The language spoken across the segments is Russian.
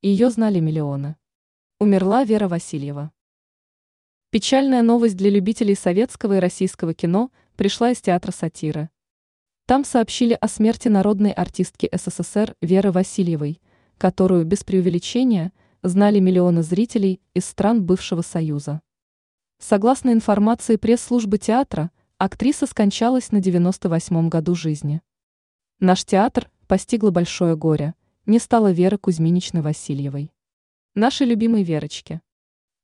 ее знали миллионы. Умерла Вера Васильева. Печальная новость для любителей советского и российского кино пришла из театра сатиры. Там сообщили о смерти народной артистки СССР Веры Васильевой, которую, без преувеличения, знали миллионы зрителей из стран бывшего Союза. Согласно информации пресс-службы театра, актриса скончалась на 98-м году жизни. Наш театр постигло большое горе, не стало Веры Кузьминичны Васильевой. Нашей любимой Верочке.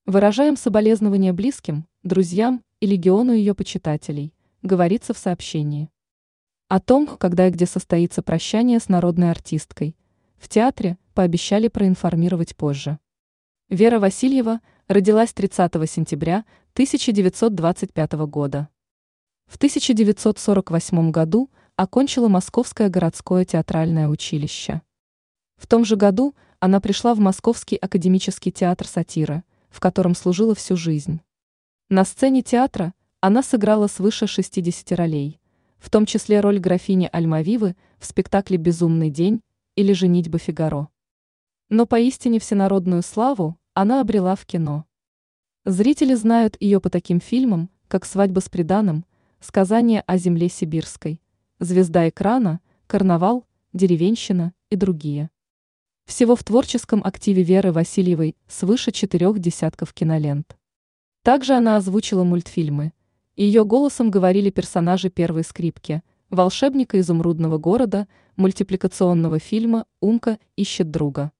Выражаем соболезнования близким, друзьям и легиону ее почитателей, говорится в сообщении. О том, когда и где состоится прощание с народной артисткой, в театре пообещали проинформировать позже. Вера Васильева родилась 30 сентября 1925 года. В 1948 году окончила Московское городское театральное училище. В том же году она пришла в Московский академический театр сатира, в котором служила всю жизнь. На сцене театра она сыграла свыше 60 ролей, в том числе роль графини Альмавивы в спектакле «Безумный день» или «Женитьба Фигаро». Но поистине всенародную славу она обрела в кино. Зрители знают ее по таким фильмам, как «Свадьба с приданым», «Сказание о земле сибирской», «Звезда экрана», «Карнавал», «Деревенщина» и другие. Всего в творческом активе Веры Васильевой свыше четырех десятков кинолент. Также она озвучила мультфильмы. Ее голосом говорили персонажи первой скрипки, волшебника изумрудного города, мультипликационного фильма «Умка ищет друга».